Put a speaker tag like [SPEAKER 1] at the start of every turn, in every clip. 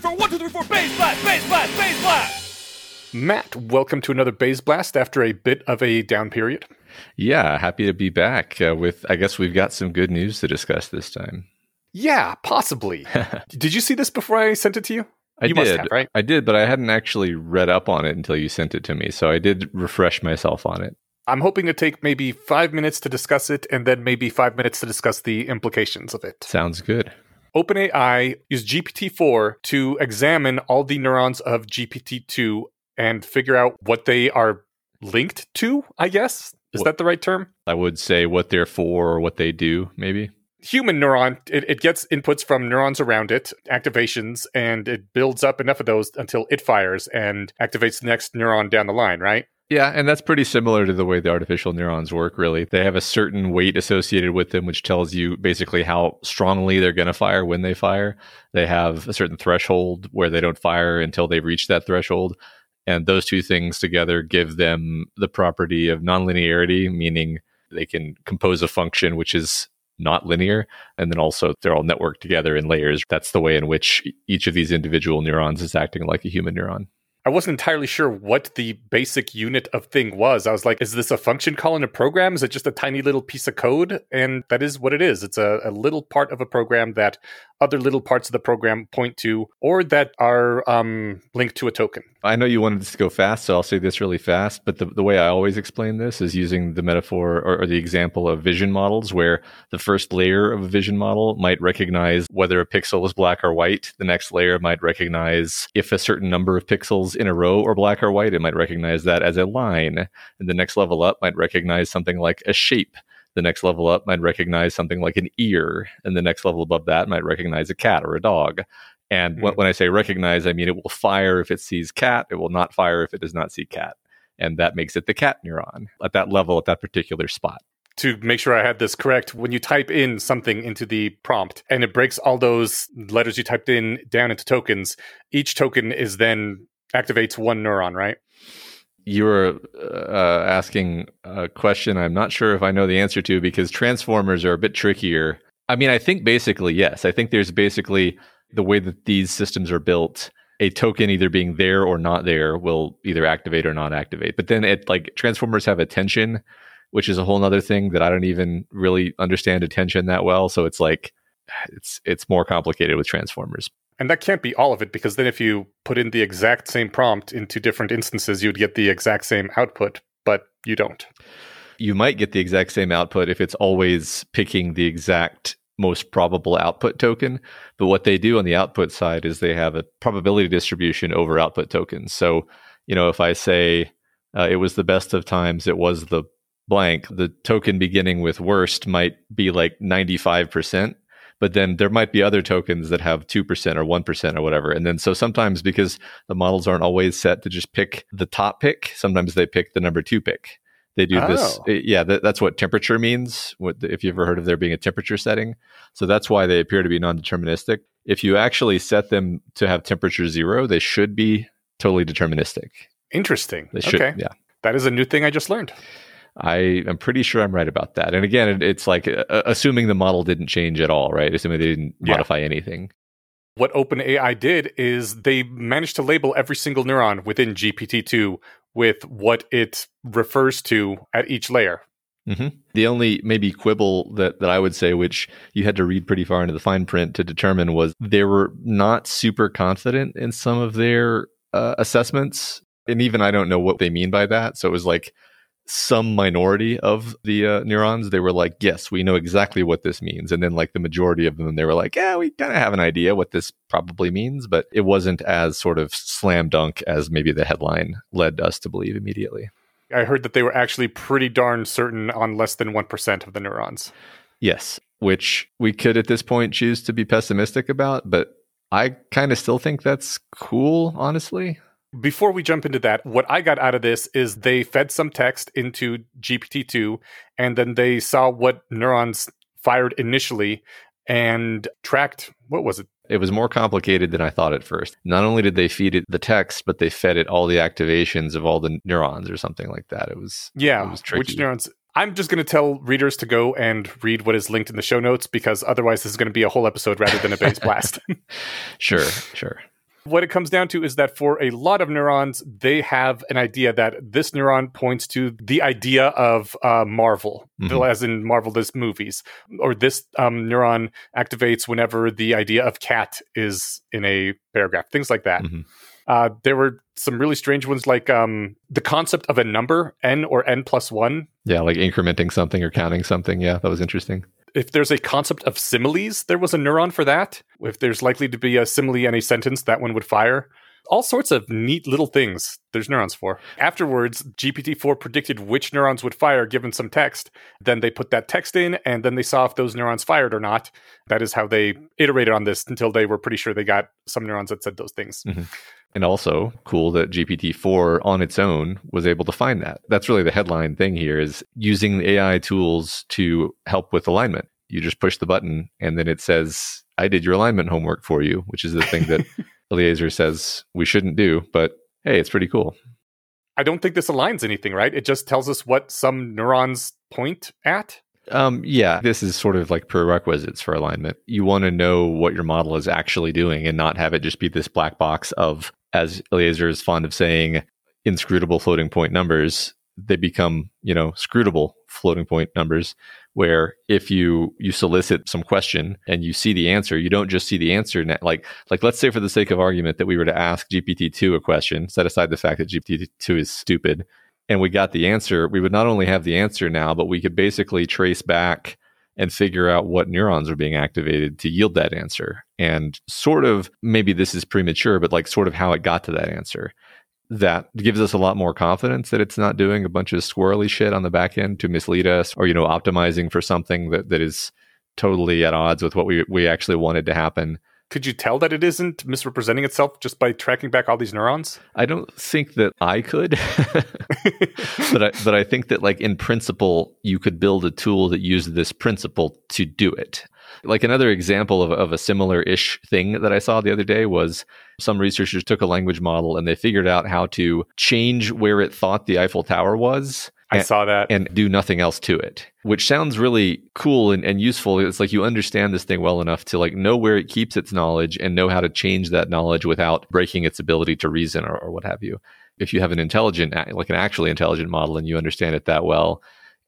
[SPEAKER 1] four, one, two, three, four, Bayes blast, Bayes blast, Bayes blast.
[SPEAKER 2] Matt, welcome to another Bayes Blast after a bit of a down period.
[SPEAKER 3] Yeah, happy to be back uh, with, I guess we've got some good news to discuss this time.
[SPEAKER 2] Yeah, possibly. did you see this before I sent it to you?
[SPEAKER 3] I
[SPEAKER 2] you
[SPEAKER 3] did,
[SPEAKER 2] must have, right?
[SPEAKER 3] I did, but I hadn't actually read up on it until you sent it to me. So I did refresh myself on it.
[SPEAKER 2] I'm hoping to take maybe five minutes to discuss it and then maybe five minutes to discuss the implications of it.
[SPEAKER 3] Sounds good.
[SPEAKER 2] OpenAI used GPT-4 to examine all the neurons of GPT-2 and figure out what they are linked to, I guess. Is
[SPEAKER 3] What-
[SPEAKER 2] that the right term?
[SPEAKER 3] I would say what they're for or what they do, maybe.
[SPEAKER 2] Human neuron, it, it gets inputs from neurons around it, activations, and it builds up enough of those until it fires and activates the next neuron down the line, right?
[SPEAKER 3] Yeah, and that's pretty similar to the way the artificial neurons work, really. They have a certain weight associated with them, which tells you basically how strongly they're going to fire when they fire. They have a certain threshold where they don't fire until they reach that threshold. And those two things together give them the property of nonlinearity, meaning they can compose a function which is not linear. And then also they're all networked together in layers. That's the way in which each of these individual neurons is acting like a human neuron.
[SPEAKER 2] I wasn't entirely sure what the basic unit of thing was. I was like, is this a function call in a program? Is it just a tiny little piece of code? And that is what it is. It's a, a little part of a program that other little parts of the program point to or that are um, linked to a token.
[SPEAKER 3] I know you wanted this to go fast, so I'll say this really fast. But the, the way I always explain this is using the metaphor or, or the example of vision models, where the first layer of a vision model might recognize whether a pixel is black or white. The next layer might recognize if a certain number of pixels in a row are black or white. It might recognize that as a line. And the next level up might recognize something like a shape. The next level up might recognize something like an ear. And the next level above that might recognize a cat or a dog. And hmm. when, when I say recognize, I mean it will fire if it sees cat. It will not fire if it does not see cat. And that makes it the cat neuron at that level, at that particular spot.
[SPEAKER 2] To make sure I had this correct, when you type in something into the prompt and it breaks all those letters you typed in down into tokens, each token is then activates one neuron, right?
[SPEAKER 3] You were uh, asking a question I'm not sure if I know the answer to because transformers are a bit trickier. I mean, I think basically, yes. I think there's basically the way that these systems are built. A token either being there or not there will either activate or not activate. But then it like transformers have attention, which is a whole other thing that I don't even really understand attention that well. So it's like it's it's more complicated with transformers.
[SPEAKER 2] And that can't be all of it because then if you put in the exact same prompt into different instances, you'd get the exact same output, but you don't.
[SPEAKER 3] you might get the exact same output if it's always picking the exact most probable output token. But what they do on the output side is they have a probability distribution over output tokens. So, you know, if I say uh, it was the best of times, it was the blank, the token beginning with worst might be like 95%. But then there might be other tokens that have 2% or 1% or whatever. And then so sometimes because the models aren't always set to just pick the top pick, sometimes they pick the number two pick they do this
[SPEAKER 2] Oh.
[SPEAKER 3] eh, yeah that, that's what temperature means what, if you've ever heard of there being a temperature setting so that's why they appear to be non-deterministic if you actually set them to have temperature zero they should be totally deterministic
[SPEAKER 2] Interesting.
[SPEAKER 3] they should
[SPEAKER 2] okay.
[SPEAKER 3] yeah
[SPEAKER 2] That is a new thing I just learned.
[SPEAKER 3] I am pretty sure i'm right about that and again it, it's like uh, assuming the model didn't change at all right assuming they didn't
[SPEAKER 2] Yeah.
[SPEAKER 3] modify anything
[SPEAKER 2] What OpenAI did is they managed to label every single neuron within GPT-2 with what it refers to at each layer.
[SPEAKER 3] hmm The only maybe quibble that, that I would say, which you had to read pretty far into the fine print to determine, was they were not super confident in some of their uh, assessments. And even I don't know what they mean by that. So it was like some minority of the uh, neurons, they were like, yes, we know exactly what this means. And then like the majority of them, they were like, yeah, we kind of have an idea what this probably means. But it wasn't as sort of slam dunk as maybe the headline led us to believe immediately.
[SPEAKER 2] I heard that they were actually pretty darn certain on less than 1% of the neurons.
[SPEAKER 3] Yes, which we could at this point choose to be pessimistic about, but I kind of still think that's cool, honestly.
[SPEAKER 2] Before we jump into that, what I got out of this is they fed some text into GPT-2 and then they saw what neurons fired initially and tracked what was it?
[SPEAKER 3] It was more complicated than I thought at first. Not only did they feed it the text, but they fed it all the activations of all the neurons or something like that. It was
[SPEAKER 2] Yeah,
[SPEAKER 3] it was tricky.
[SPEAKER 2] which neurons? I'm just going to tell readers to go and read what is linked in the show notes because otherwise this is going to be a whole episode rather than a Bayes blast.
[SPEAKER 3] sure, sure.
[SPEAKER 2] What it comes down to is that for a lot of neurons, they have an idea that this neuron points to the idea of uh, Marvel,
[SPEAKER 3] Mhm.
[SPEAKER 2] as in Marvel this movies, or this um, neuron activates whenever the idea of cat is in a paragraph, things like that.
[SPEAKER 3] Mhm.
[SPEAKER 2] Uh, there were some really strange ones, like um, the concept of a number n or n plus one.
[SPEAKER 3] Yeah, like incrementing something or counting something. Yeah, that was interesting.
[SPEAKER 2] If there's a concept of similes, there was a neuron for that. If there's likely to be a simile in a sentence, that one would fire. All sorts of neat little things there's neurons for. Afterwards, GPT-4 predicted which neurons would fire given some text. Then they put that text in, and then they saw if those neurons fired or not. That is how they iterated on this until they were pretty sure they got some neurons that said those things. Mm-hmm.
[SPEAKER 3] And also cool that GPT-4 on its own was able to find that. That's really the headline thing here is using AI tools to help with alignment. You just push the button and then it says, I did your alignment homework for you, which is the thing that Eliezer says we shouldn't do. But hey, it's pretty cool.
[SPEAKER 2] I don't think this aligns anything, right? It just tells us what some neurons point at.
[SPEAKER 3] Um, yeah, this is sort of like prerequisites for alignment. You want to know what your model is actually doing and not have it just be this black box of, as Eliezer is fond of saying, inscrutable floating point numbers. They become, you know, scrutable floating point numbers where if you you solicit some question and you see the answer, you don't just see the answer. Like like let's say for the sake of argument that we were to ask GPT-2 a question, set aside the fact that GPT-2 is stupid, and we got the answer, we would not only have the answer now, but we could basically trace back and figure out what neurons are being activated to yield that answer. And sort of, maybe this is premature, but like sort of how it got to that answer. That gives us a lot more confidence that it's not doing a bunch of squirrely shit on the back end to mislead us or, you know, optimizing for something that, that is totally at odds with what we, we actually wanted to happen.
[SPEAKER 2] Could you tell that it isn't misrepresenting itself just by tracking back all these neurons?
[SPEAKER 3] I don't think that I could, but I but I think that like in principle, you could build a tool that used this principle to do it. Like another example of, of a similar ish thing that I saw the other day was some researchers took a language model and they figured out how to change where it thought the Eiffel Tower was
[SPEAKER 2] I
[SPEAKER 3] and-
[SPEAKER 2] saw that.
[SPEAKER 3] and do nothing else to it, which sounds really cool and, and useful. It's like you understand this thing well enough to like know where it keeps its knowledge and know how to change that knowledge without breaking its ability to reason or, or what have you. If you have an intelligent, like an actually intelligent model and you understand it that well,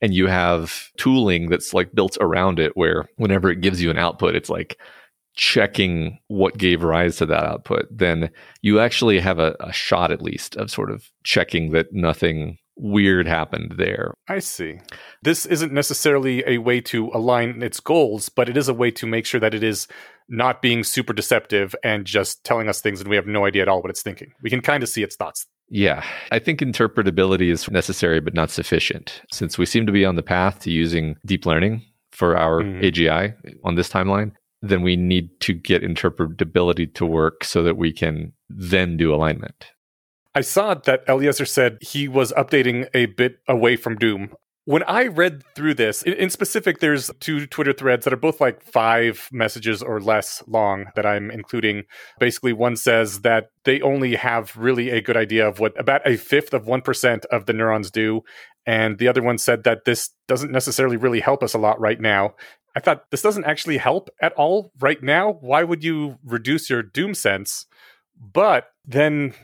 [SPEAKER 3] and you have tooling that's like built around it where whenever it gives you an output, it's like checking what gave rise to that output, then you actually have a, a shot at least of sort of checking that nothing weird happened there.
[SPEAKER 2] I see. This isn't necessarily a way to align its goals, but it is a way to make sure that it is not being super deceptive and just telling us things and we have no idea at all what it's thinking. We can kind of see its thoughts.
[SPEAKER 3] Yeah, I think interpretability is necessary but not sufficient. Since we seem to be on the path to using deep learning for our
[SPEAKER 2] Mhm.
[SPEAKER 3] AGI on this timeline, then we need to get interpretability to work so that we can then do alignment.
[SPEAKER 2] I saw that Eliezer said he was updating a bit away from Doom. When I read through this, in, in specific, there's two Twitter threads that are both like five messages or less long that I'm including. Basically, one says that they only have really a good idea of what about a fifth of 1% of the neurons do. And the other one said that this doesn't necessarily really help us a lot right now. I thought this doesn't actually help at all right now. Why would you reduce your Doom sense? But then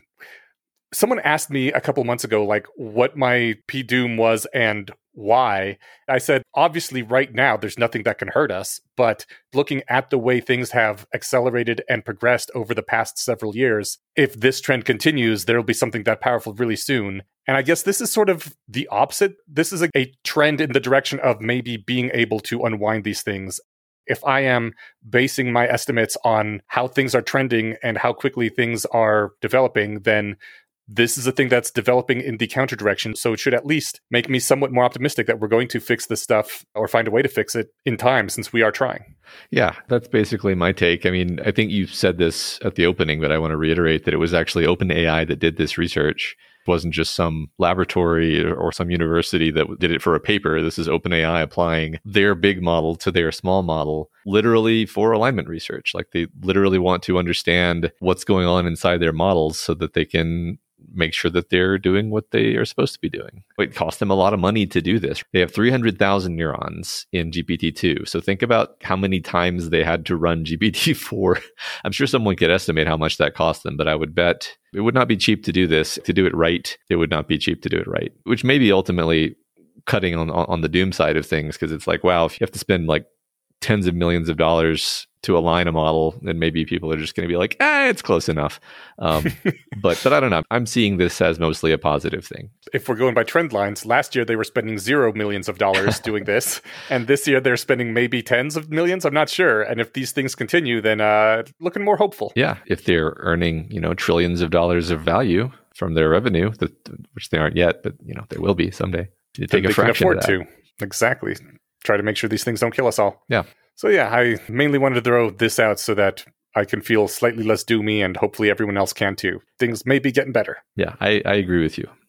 [SPEAKER 2] someone asked me a couple months ago like what my p doom was and why. I said obviously right now there's nothing that can hurt us but looking at the way things have accelerated and progressed over the past several years if this trend continues there'll be something that powerful really soon. And i guess this is sort of the opposite. This is a, a trend in the direction of maybe being able to unwind these things. If I am basing my estimates on how things are trending and how quickly things are developing, then this is a thing that's developing in the counter direction. So it should at least make me somewhat more optimistic that we're going to fix this stuff or find a way to fix it in time since we are trying.
[SPEAKER 3] Yeah, that's basically my take. I mean, I think you said this at the opening, but I want to reiterate that it was actually OpenAI that did this research. It wasn't just some laboratory or some university that did it for a paper. This is OpenAI applying their big model to their small model, literally for alignment research. Like they literally want to understand what's going on inside their models so that they can make sure that they're doing what they are supposed to be doing. It cost them a lot of money to do this. They have 300,000 neurons in GPT-2. So think about how many times they had to run GPT-4. I'm sure someone could estimate how much that cost them, but I would bet it would not be cheap to do this. To do it right, it would not be cheap to do it right, which may be ultimately cutting on on the doom side of things because it's like wow if you have to spend like tens of millions of dollars to align a model, then maybe people are just going to be like, ah, it's close enough. Um, but but I don't know. I'm seeing this as mostly a positive thing.
[SPEAKER 2] If we're going by trend lines, last year they were spending zero millions of dollars doing this, and this year they're spending maybe tens of millions. I'm not sure. And if these things continue, then uh, looking more hopeful.
[SPEAKER 3] Yeah, if they're earning you know trillions of dollars of value from their revenue, that, which they aren't yet, but you know they will be someday. You take a fraction
[SPEAKER 2] afford
[SPEAKER 3] of that.
[SPEAKER 2] to exactly try to make sure these things don't kill us all.
[SPEAKER 3] Yeah.
[SPEAKER 2] So yeah, I mainly wanted to throw this out so that I can feel slightly less doomy and hopefully everyone else can too. Things may be getting better.
[SPEAKER 3] Yeah, I, I agree with you.